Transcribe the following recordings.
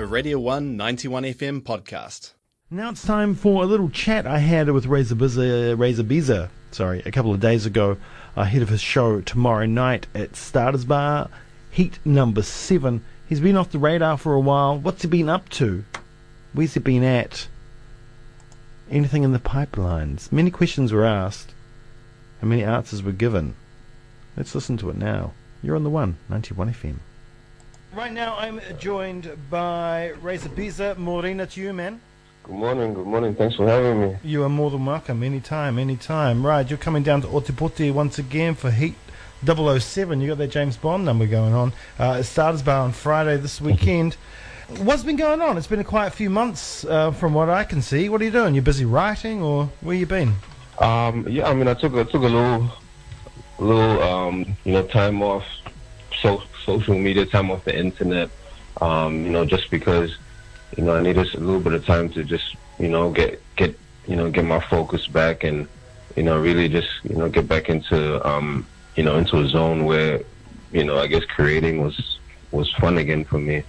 a Radio 1 91 FM podcast. Now it's time for a little chat I had with Raiza Biza, Raiza Biza, sorry, a couple of days ago, ahead of his show tomorrow night at Starters Bar, Heat number seven. He's been off the radar for a while. What's he been up to? Where's he been at? Anything in the pipelines? Many questions were asked, and many answers were given. Let's listen to it now. You're on the one, 91 FM. Right now, I'm joined by Raiza Biza. Morena to you, man. Good morning, good morning. Thanks for having me. You are more than welcome. Anytime, anytime. Right, you're coming down to Otepoti once again for Heat 007. You got that James Bond number going on. Uh, it Starters Bar on Friday this weekend. What's been going on? It's been quite a quite few months uh, from what I can see. What are you doing? You're busy writing or where you been? Um, yeah, I mean, I took I took a little, little, um, you know, time off, so, social media, time off the internet. Um, you know, just because, you know, I needed a little bit of time to just, you know, get get, you know, get my focus back and, you know, really just, you know, get back into, um, you know, into a zone where, you know, I guess creating was was fun again for me.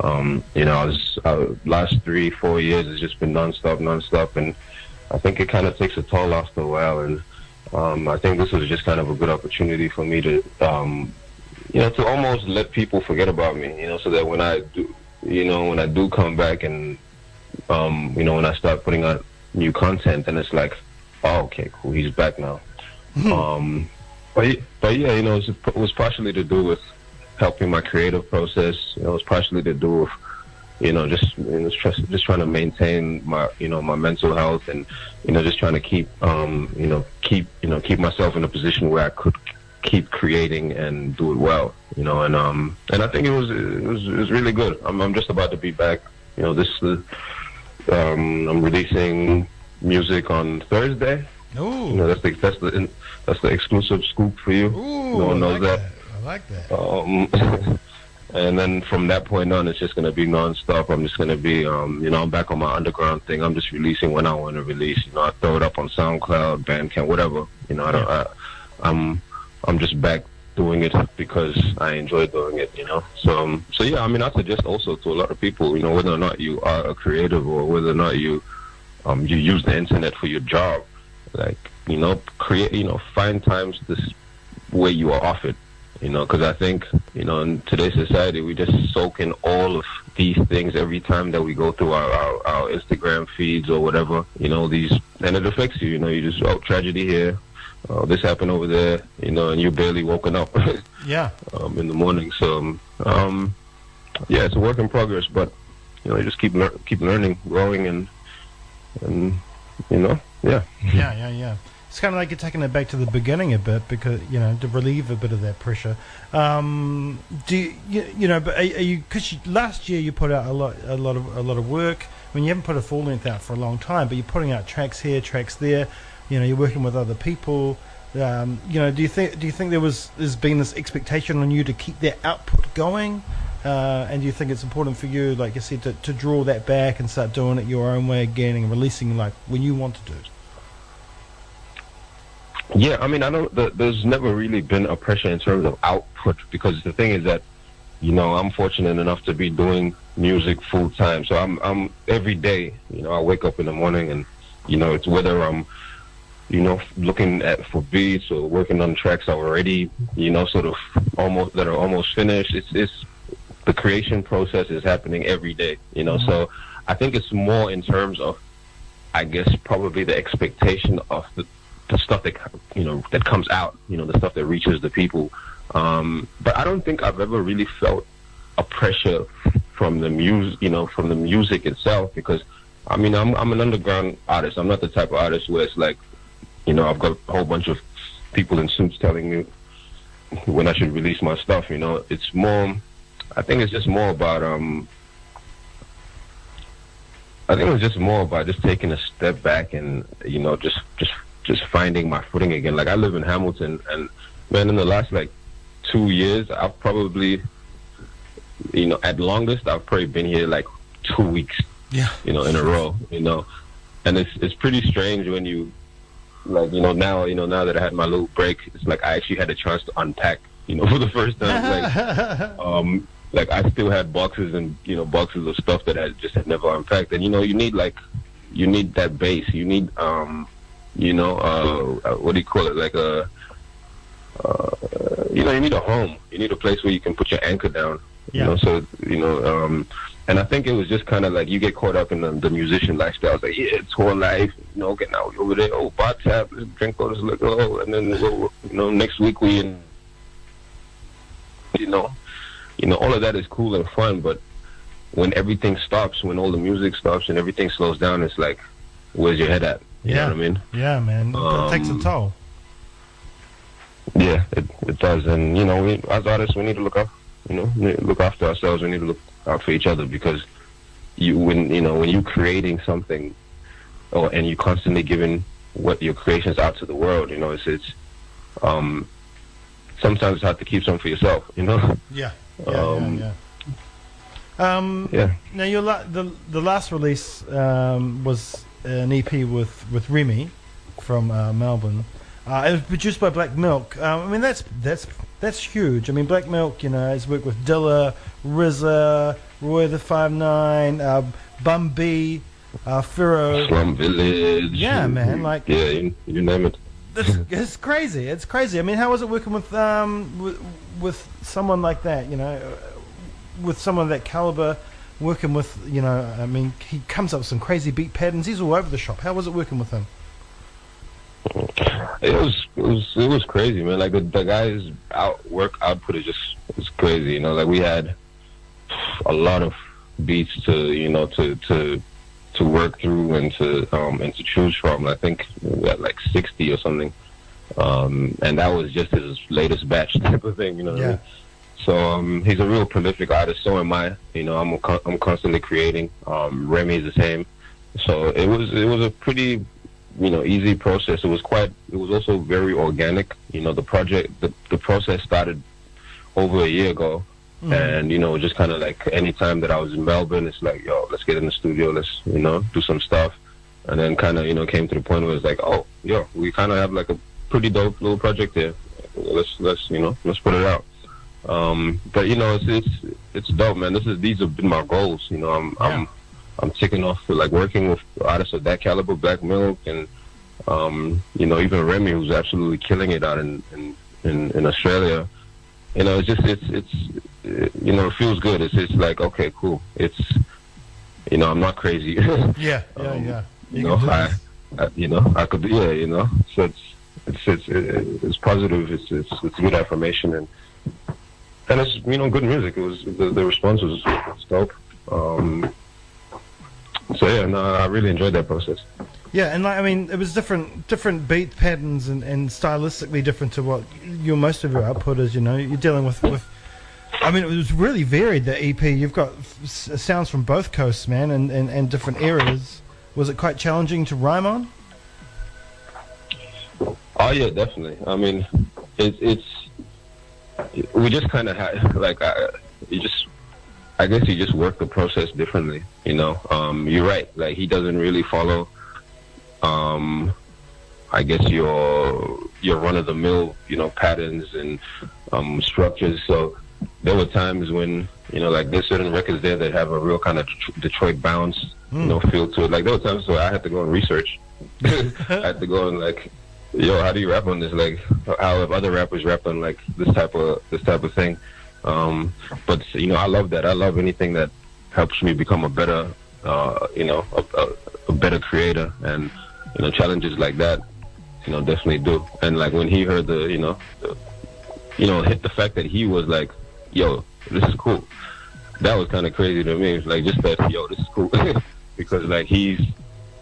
Um, you know, I was uh, last three, four years has just been nonstop, nonstop, and I think it kind of takes a toll after a while. And um, I think this was just kind of a good opportunity for me to, um, you know, to almost let people forget about me. You know, so that when I do, you know, when I do come back and, um, you know, when I start putting out new content, then it's like, oh, okay, cool, he's back now. um, but but yeah, you know, it was, it was partially to do with helping my creative process. You know, it was partially to do with you know just you know, just, just trying to maintain my you know my mental health and you know just trying to keep um you know keep you know keep myself in a position where I could keep creating and do it well. You know, and um and I think it was it was it was really good. I'm I'm just about to be back. You know, this uh, um I'm releasing music on Thursday. Ooh. You know, that's the that's the that's the exclusive scoop for you. Ooh, no one I knows like that. that. I like that. Um, and then from that point on, it's just going to be nonstop. I'm just going to be, um, you know, I'm back on my underground thing. I'm just releasing when I want to release. You know, I throw it up on SoundCloud, Bandcamp, whatever. You know, I don't. I, I'm, I'm just back doing it because I enjoy doing it. You know, so um, so yeah. I mean, I suggest also to a lot of people, you know, whether or not you are a creative or whether or not you, um, you use the internet for your job, like you know, create, you know, find times this where you are off it you know, because I think, you know, in today's society, we just soak in all of these things every time that we go through our, our, our Instagram feeds or whatever, you know, these, and it affects you, you know, you just, oh, tragedy here, oh, this happened over there, you know, and you're barely woken up Yeah. um, in the morning. So, um, um, yeah, it's a work in progress, but, you know, you just keep, lear- keep learning, growing, and, and, you know, yeah. Yeah, yeah, yeah. It's kind of like you're taking it back to the beginning a bit because you know to relieve a bit of that pressure. Um, do you, you, you know? But are, are you because last year you put out a lot, a lot of a lot of work. I mean, you haven't put a full length out for a long time, but you're putting out tracks here, tracks there. You know, you're working with other people. Um, you know, do you think do you think there was there's been this expectation on you to keep that output going? Uh, and do you think it's important for you, like you said, to, to draw that back and start doing it your own way again and releasing like when you want to do it? Yeah, I mean, I don't. The, there's never really been a pressure in terms of output because the thing is that, you know, I'm fortunate enough to be doing music full time. So I'm, I'm every day. You know, I wake up in the morning and, you know, it's whether I'm, you know, looking at for beats or working on tracks already, you know, sort of almost that are almost finished. It's, it's the creation process is happening every day. You know, so I think it's more in terms of, I guess, probably the expectation of the the stuff that you know that comes out, you know, the stuff that reaches the people. Um, but I don't think I've ever really felt a pressure from the music, you know, from the music itself because I mean, I'm I'm an underground artist. I'm not the type of artist where it's like, you know, I've got a whole bunch of people in suits telling me when I should release my stuff. You know, it's more. I think it's just more about um. I think it was just more about just taking a step back and you know just just just finding my footing again. Like I live in Hamilton, and man, in the last like two years, I've probably, you know, at longest, I've probably been here like two weeks, Yeah. you know, in a row, you know, and it's it's pretty strange when you, like, you know, now, you know, now that I had my little break, it's like I actually had a chance to unpack, you know, for the first time. Like, um, like I still had boxes and you know boxes of stuff that I just had never unpacked. And you know, you need like you need that base. You need um, you know, uh, uh what do you call it? Like a uh, you know, you need a home. You need a place where you can put your anchor down. Yeah. You know, so you know, um, and I think it was just kind of like you get caught up in the, the musician lifestyle. It's like, yeah, it's tour life, you know, getting out over there, oh, bar tap, let's drink all this liquor, oh, and then you know, next week we, in, you know, you know, all of that is cool and fun, but when everything stops, when all the music stops and everything slows down, it's like, where's your head at? You Yeah. know what I mean? Yeah, man. it takes a Um, toll. Yeah, it, it does, and you know, we, as artists, we need to look out. You know, we need to look after ourselves. We need to look out for each other because you, when you know, when you're creating something, or and you're constantly giving what your creations out to the world, you know, it's it's um sometimes it's hard to keep some for yourself. You know, Yeah. Yeah, um, yeah, yeah. Um, yeah. Now, your la- the the last release um, was an EP with with Remy from uh, Melbourne. Uh, it was produced by Black Milk. Um, I mean, that's that's that's huge. I mean, Black Milk, you know, has worked with Dilla, RZA, Royce da 5'9", uh, Bun B, uh, Firo. Slum Village. Yeah, man, like- yeah, you, you name it. It's, it's crazy. It's crazy. I mean, how was it working with um with, with someone like that? You know, uh, with someone of that caliber, working with you know. I mean, he comes up with some crazy beat patterns. He's all over the shop. How was it working with him? It was it was it was crazy, man. Like the, the guy's out work output is just it's crazy. You know, like we had a lot of beats to you know to to to work through and to um and to choose from. I think we had like sixty or something, um, and that was just his latest batch type of thing. You know. what I mean? So um, he's a real prolific artist. So am I. You know, I'm con- I'm constantly creating. Um, Remy is the same. So it was it was a pretty you know easy process. It was quite. It was also very organic. You know, the project the the process started over a year ago, and you know just kind of like any time that I was in Melbourne, it's like yo, let's get in the studio, let's you know do some stuff, and then kind of you know came to the point where it's like oh yo, we kind of have like a pretty dope little project here. Let's let's you know let's put it out. Um, but you know, it's it's it's dope, man. This is these have been my goals. You know, I'm I'm I'm ticking off for like working with artists of that caliber, Black Milk, and um, you know even Remy, who's absolutely killing it out in in, in, in Australia. You know, it's just it's it's you know it feels good. It's it's like okay, cool. It's you know I'm not crazy. Yeah, yeah, Um, yeah. you know, I, I, you know, I could, be yeah, you know. So it's, it's, it's, it's positive. It's, it's, it's good affirmation, and and it's, you know, good music. It was the, the response was, was dope. Um, so yeah, no, I really enjoyed that process. Yeah, and like I mean, it was different, different beat patterns and, and stylistically different to what your most of your output is. You know, you're dealing with with. I mean, it was really varied. The EP, you've got sounds from both coasts, man, and, and, and different eras. Was it quite challenging to rhyme on? Oh yeah, definitely. I mean, it's it's we just kind of had like I, you just I guess you just work the process differently. You know, um, you're right. Like he doesn't really follow. Um, I guess your your run of the mill, you know, patterns and um, structures. So there were times when you know, like there's certain records there that have a real kind of Detroit bounce, you know, feel to it. Like there were times where I had to go and research. I had to go and like, yo, how do you rap on this? Like, how have other rappers rap on like this type of this type of thing? Um, but you know, I love that. I love anything that helps me become a better, uh, you know, a, a, a better creator. And you know, challenges like that, you know, definitely do. And like when he heard the, you know, the, you know, hit the fact that he was like, yo, this is cool. That was kind of crazy to me. Like just that, yo, this is cool, because like he's,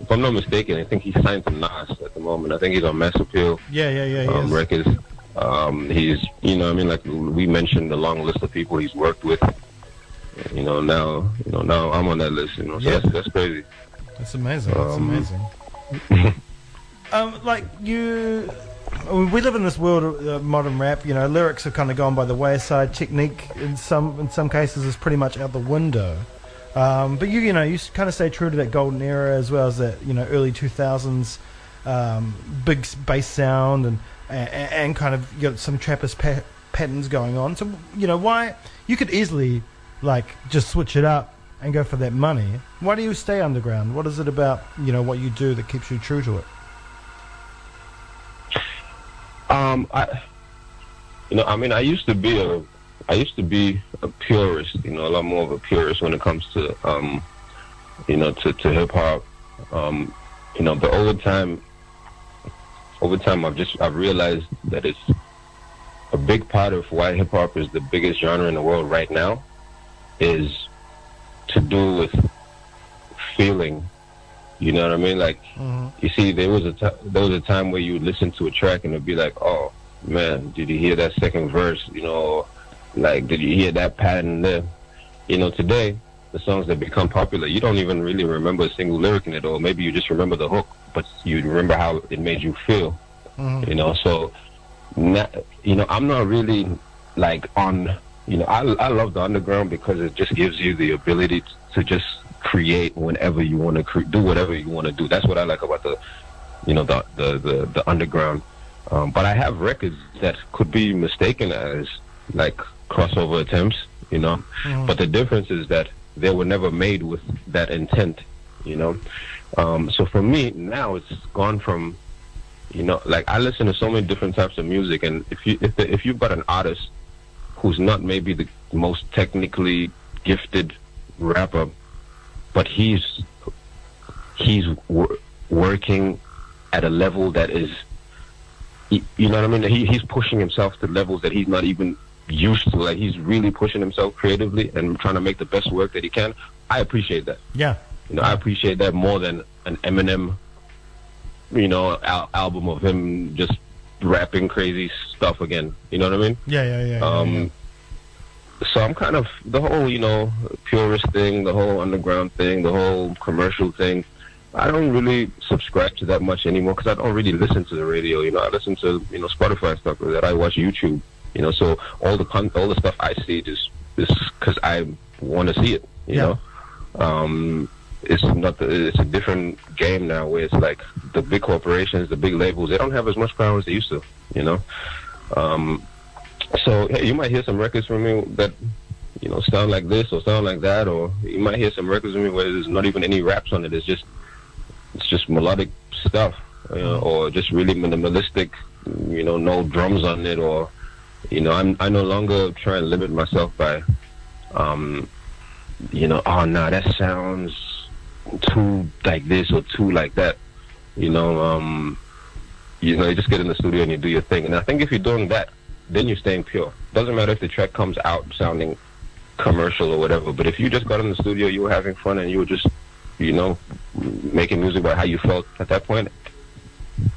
if I'm not mistaken, I think he's signed to Nas at the moment. I think he's on Mass Appeal Yeah, yeah, yeah. um, records. Um, he's, you know, I mean, like we mentioned the long list of people he's worked with. You know, now, you know, now I'm on that list. You know, so Yeah. that's, that's crazy. That's amazing. That's Um, amazing. um, like you, I mean, we live in this world of uh, modern rap. You know, lyrics have kind of gone by the wayside. Technique, in some in some cases, is pretty much out the window. Um, but you, you know, you kind of stay true to that golden era as well as that, you know, early two thousands um, big bass sound and, and and kind of you got some Trappist pa- patterns going on. So you know, why you could easily like just switch it up and go for that money. Why do you stay underground? What is it about you know what you do that keeps you true to it? Um, I, you know, I mean, I used to be a, I used to be a purist. You know, a lot more of a purist when it comes to, um, you know, to, to hip hop. Um, you know, but over time, over time, I've just I've realized that it's a big part of why hip hop is the biggest genre in the world right now is to do with feeling. You know what I mean? Like, Mm-hmm. you see, there was a t- there was a time where you would listen to a track and it'd be like, oh man, did you hear that second verse? You know, like did you hear that pattern there? You know, today the songs that become popular, you don't even really remember a single lyric in it, or maybe you just remember the hook, but you remember how it made you feel. Mhm. You know, so na you know, I'm not really like on. You know, I I love the underground because it just gives you the ability to just create whenever you want to cre- do whatever you want to do. That's what I like about the, you know, the the the, the underground. Um, but I have records that could be mistaken as like crossover attempts. You know, Mhm. but the difference is that they were never made with that intent. You know, um, so for me now it's gone from you know like i listen to so many different types of music and if you if, the, if you've got an artist who's not maybe the most technically gifted rapper but he's he's wor- working at a level that is you know what i mean? He, he's pushing himself to levels that he's not even used to. Like he's really pushing himself creatively and trying to make the best work that he can. I appreciate that. Yeah. you know, I appreciate that more than an Eminem, you know, al- album of him just rapping crazy stuff again. You know what I mean? Yeah, yeah, yeah. yeah, Um, yeah. so I'm kind of the whole, you know, purist thing, the whole underground thing, the whole commercial thing. I don't really subscribe to that much anymore because I don't really listen to the radio. You know, I listen to you know Spotify and stuff like that. I watch YouTube. You know, so all the con- all the stuff I see just is because I want to see it. You Yeah. know, um, it's not it's a different game now where it's like the big corporations, the big labels, they don't have as much power as they used to. You know, um, so hey, you might hear some records from me that you know sound like this or sound like that, or you might hear some records from me where there's not even any raps on it. It's just it's just melodic stuff, you know, or just really minimalistic. You know, no drums on it, or you know, I'm I no longer try and limit myself by, um, you know, oh no, that sounds too like this or too like that. You know, um, you know, you just get in the studio and you do your thing. And I think if you're doing that, then you're staying pure. Doesn't matter if the track comes out sounding commercial or whatever. But if you just got in the studio, you were having fun, and you were just, you know, making music about how you felt at that point,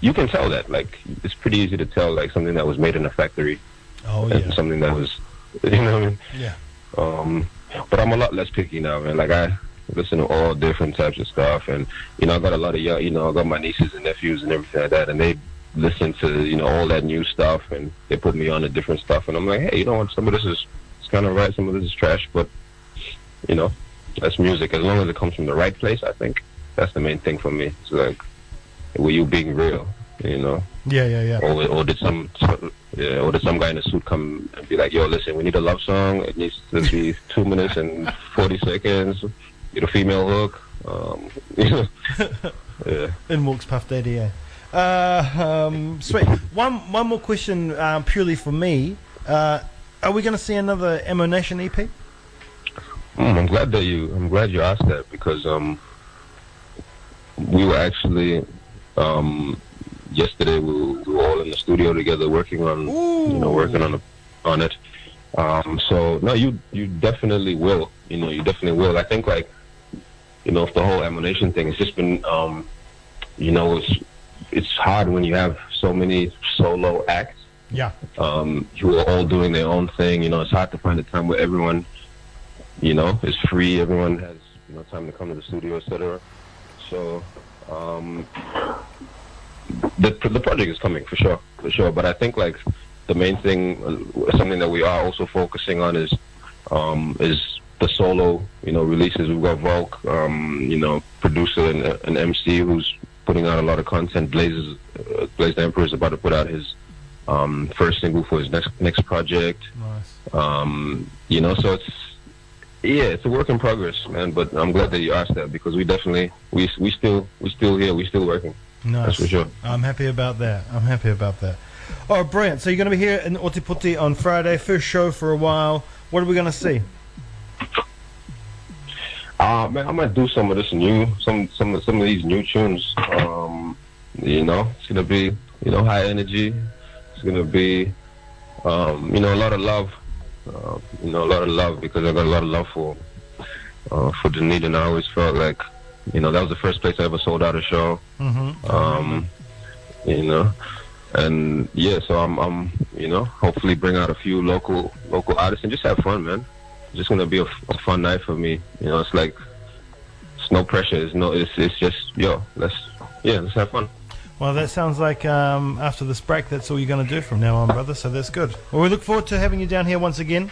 you can tell that. Like it's pretty easy to tell, like something that was made in a factory Oh and yeah. something that was, you know what I mean. Yeah. Um, but I'm a lot less picky now, man. Like I listen to all different types of stuff, and you know, I got a lot of young, you know, I got my nieces and nephews and everything like that, and they listen to you know all that new stuff, and they put me on to different stuff, and I'm like, hey, you know what? Some of this is it's kind of right, some of this is trash, but you know, that's music. As long as it comes from the right place, I think that's the main thing for me. It's like, were you being real? You know, Yeah, yeah, yeah. or, or did some yeah, or did some guy in a suit come and be like, "Yo, listen, we need a love song. It needs to be two minutes and forty seconds. Get a female hook." Um, you know, yeah. In walks Puff Daddy. Yeah. Uh, um, sweet. One, one more question, um, purely for me. Uh, are we going to see another Amanation EP? Mm, I'm glad that you. I'm glad you asked that because um, we were actually um, yesterday we were, we were all in the studio together working on you know working on on it. Um, so no, you you definitely will. You know, you definitely will. I think like you know, if the whole Amanation thing has just been um, you know, it's it's hard when you have so many solo acts Yeah. um, who are all doing their own thing. You know, it's hard to find a time where everyone, you know, is free. Everyone has you know time to come to the studio, etc. So um, the the project is coming for sure, for sure. But I think like the main thing, uh, something that we are also focusing on is um, is the solo, you know, releases. We've got Volk, um, you know, producer and uh, an MC who's putting out a lot of content. Blaze uh, Blaze the Emperor is about to put out his um, first single for his next next project. Nice. Um, you know, so it's Yeah, it's a work in progress, man. But I'm glad that you asked that because we definitely we we still we still here. We still working. Nice. That's for sure. I'm happy about that. I'm happy about that. Oh, brilliant. So you're going to be here in Ōtepoti on Friday, first show for a while. What are we going to see? Uh, man, I might do some of this new, some some of some of these new tunes. Um, you know, it's gonna be, you know, high energy. It's gonna be, um, you know, a lot of love. Uh, you know, a lot of love because I got a lot of love for uh, for Dunedin. I always felt like, you know, that was the first place I ever sold out a show. Mm-hmm. Um, you know, and yeah, so I'm, I'm, you know, hopefully bring out a few local local artists and just have fun, man. Just gonna be a, a fun night for me. You know, it's like it's no pressure. It's no, it's it's just yo, let's yeah, let's have fun. Well, that sounds like um, after this break, that's all you're going to do from now on, brother. So that's good. Well, we look forward to having you down here once again.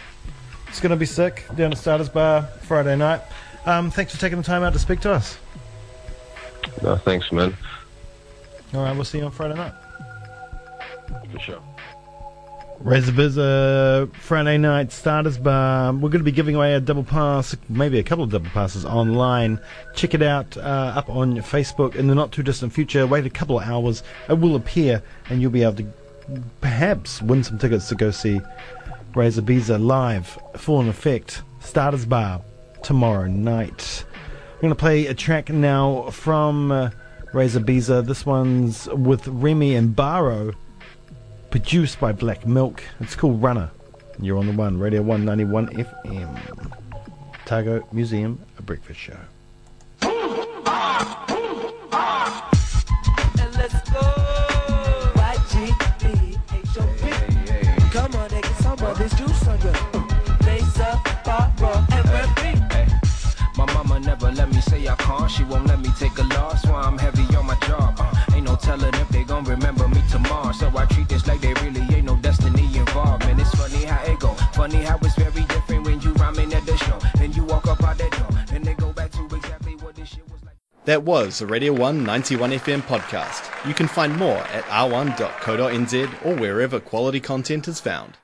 It's going to be sick down at Starters Bar Friday night. Um, thanks for taking the time out to speak to us. No, thanks, man, All right, we'll see you on Friday night. for sure. Raiza Biza Friday night starters bar. We're going to be giving away a double pass, maybe a couple of double passes online. Check it out uh, up on Facebook in the not too distant future. Wait a couple of hours, it will appear, and you'll be able to perhaps win some tickets to go see Raiza Biza live, full in effect, starters bar tomorrow night. We're going to play a track now from uh, This one's with Remy and Barrow produced by Black Milk. It's called Runner. You're on the one, Radio 191 FM. Targo Museum, a breakfast show. and let's go. Y-G-E-H-O-P. Come on, they get some of this juice on you. Lisa, Barbara, and Murphy. My mama never let me say I can't. She won't let me take a loss. Why I'm heavy on my job. Uh, ain't no telling if they gon' remember me tomorrow. So I treat this like Funny how it's very different when you at the show. You walk up out that door. They go back to exactly what this shit was like. That was a Radio 1 91 FM podcast. You can find more at r1.co.nz or wherever quality content is found.